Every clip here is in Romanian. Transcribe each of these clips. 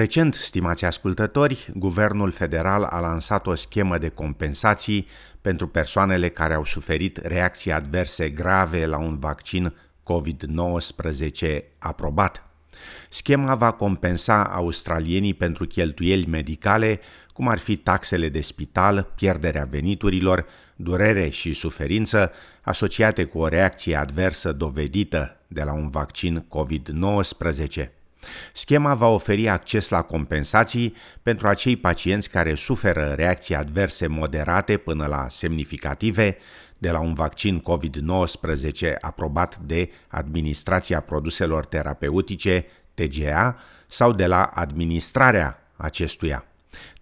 Recent, stimați ascultători, Guvernul Federal a lansat o schemă de compensații pentru persoanele care au suferit reacții adverse grave la un vaccin COVID-19 aprobat. Schema va compensa australienii pentru cheltuieli medicale, cum ar fi taxele de spital, pierderea veniturilor, durere și suferință asociate cu o reacție adversă dovedită de la un vaccin COVID-19. Schema va oferi acces la compensații pentru acei pacienți care suferă reacții adverse moderate până la semnificative de la un vaccin COVID-19 aprobat de Administrația Produselor Terapeutice, TGA, sau de la administrarea acestuia.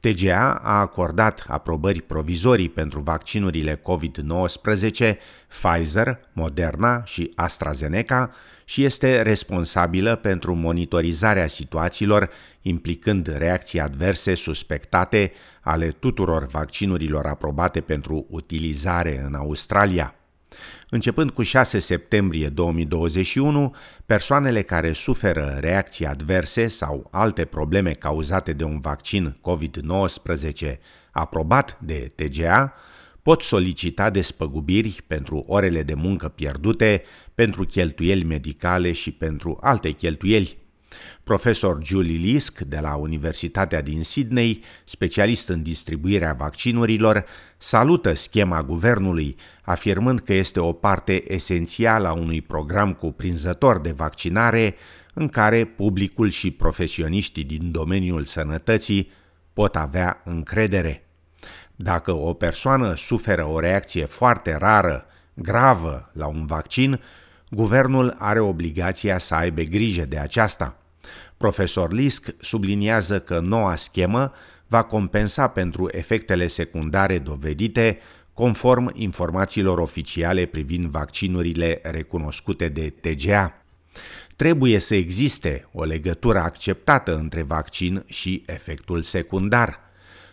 TGA a acordat aprobări provizorii pentru vaccinurile COVID-19 Pfizer, Moderna și AstraZeneca și este responsabilă pentru monitorizarea situațiilor implicând reacții adverse suspectate ale tuturor vaccinurilor aprobate pentru utilizare în Australia. Începând cu 6 septembrie 2021, persoanele care suferă reacții adverse sau alte probleme cauzate de un vaccin COVID-19 aprobat de TGA pot solicita despăgubiri pentru orele de muncă pierdute, pentru cheltuieli medicale și pentru alte cheltuieli Profesor Julie Lisk de la Universitatea din Sydney, specialist în distribuirea vaccinurilor, salută schema guvernului, afirmând că este o parte esențială a unui program cuprinzător de vaccinare în care publicul și profesioniștii din domeniul sănătății pot avea încredere. Dacă o persoană suferă o reacție foarte rară, gravă la un vaccin, guvernul are obligația să aibă grijă de aceasta. Profesor Lisk subliniază că noua schemă va compensa pentru efectele secundare dovedite conform informațiilor oficiale privind vaccinurile recunoscute de TGA. Trebuie să existe o legătură acceptată între vaccin și efectul secundar.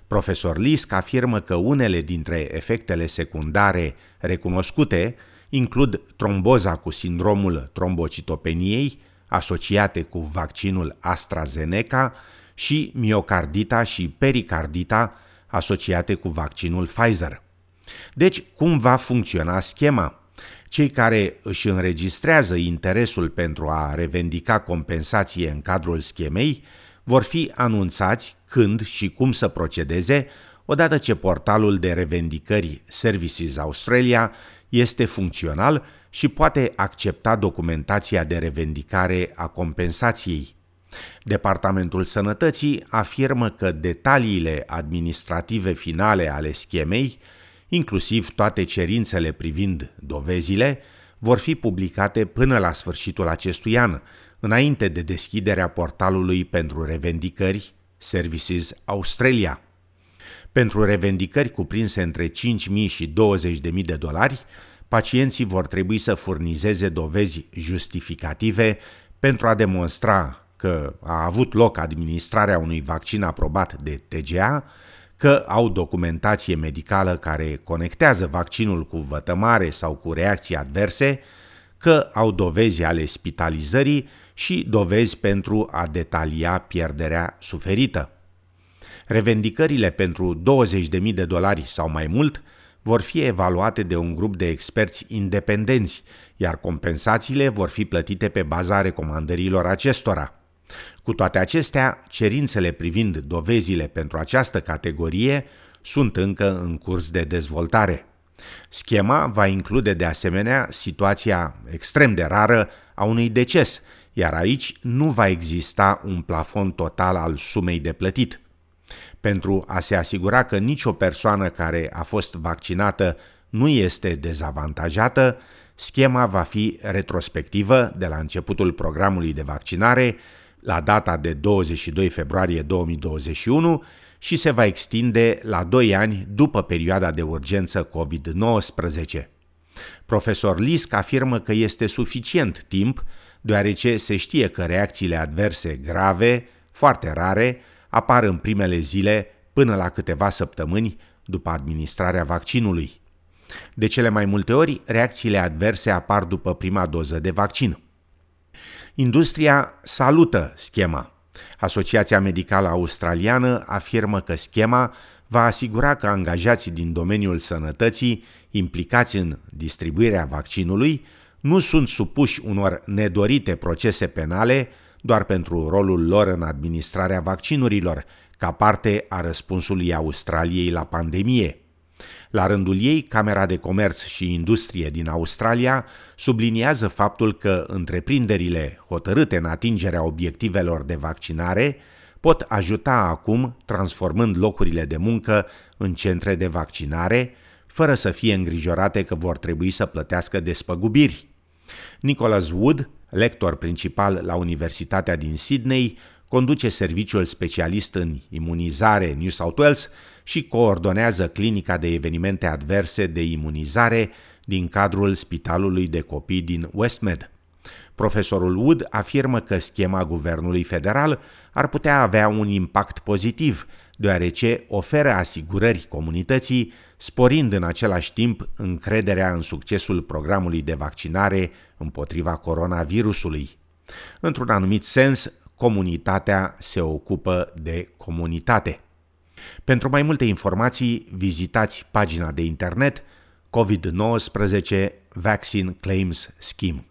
Profesor Lisk afirmă că unele dintre efectele secundare recunoscute includ tromboza cu sindromul trombocitopeniei, asociate cu vaccinul AstraZeneca și miocardita și pericardita asociate cu vaccinul Pfizer. Deci, cum va funcționa schema? Cei care își înregistrează interesul pentru a revendica compensație în cadrul schemei vor fi anunțați când și cum să procedeze odată ce portalul de revendicări Services Australia este funcțional și poate accepta documentația de revendicare a compensației. Departamentul Sănătății afirmă că detaliile administrative finale ale schemei, inclusiv toate cerințele privind dovezile, vor fi publicate până la sfârșitul acestui an, înainte de deschiderea portalului pentru revendicări Services Australia. Pentru revendicări cuprinse între 5.000 și 20.000 de dolari, pacienții vor trebui să furnizeze dovezi justificative pentru a demonstra că a avut loc administrarea unui vaccin aprobat de TGA, că au documentație medicală care conectează vaccinul cu vătămare sau cu reacții adverse, că au dovezi ale spitalizării și dovezi pentru a detalia pierderea suferită. Revendicările pentru 20.000 de dolari sau mai mult vor fi evaluate de un grup de experți independenți, iar compensațiile vor fi plătite pe baza recomandărilor acestora. Cu toate acestea, cerințele privind dovezile pentru această categorie sunt încă în curs de dezvoltare. Schema va include de asemenea situația extrem de rară a unui deces, iar aici nu va exista un plafon total al sumei de plătit. Pentru a se asigura că nicio persoană care a fost vaccinată nu este dezavantajată, schema va fi retrospectivă de la începutul programului de vaccinare la data de 22 februarie 2021 și se va extinde la 2 ani după perioada de urgență COVID-19. Profesor Lisk afirmă că este suficient timp, deoarece se știe că reacțiile adverse grave, foarte rare, apar în primele zile până la câteva săptămâni după administrarea vaccinului. De cele mai multe ori, reacțiile adverse apar după prima doză de vaccin. Industria salută schema. Asociația Medicală Australiană afirmă că schema va asigura că angajații din domeniul sănătății implicați în distribuirea vaccinului nu sunt supuși unor nedorite procese penale doar pentru rolul lor în administrarea vaccinurilor, ca parte a răspunsului Australiei la pandemie. La rândul ei, Camera de Comerț și Industrie din Australia subliniază faptul că întreprinderile hotărâte în atingerea obiectivelor de vaccinare pot ajuta acum transformând locurile de muncă în centre de vaccinare, fără să fie îngrijorate că vor trebui să plătească despăgubiri. Nicholas Wood, lector principal la Universitatea din Sydney, conduce serviciul specialist în imunizare New South Wales și coordonează clinica de evenimente adverse de imunizare din cadrul Spitalului de Copii din Westmed. Profesorul Wood afirmă că schema guvernului federal ar putea avea un impact pozitiv, deoarece oferă asigurări comunității, sporind în același timp încrederea în succesul programului de vaccinare împotriva coronavirusului. Într-un anumit sens, comunitatea se ocupă de comunitate. Pentru mai multe informații, vizitați pagina de internet COVID-19 Vaccine Claims Scheme.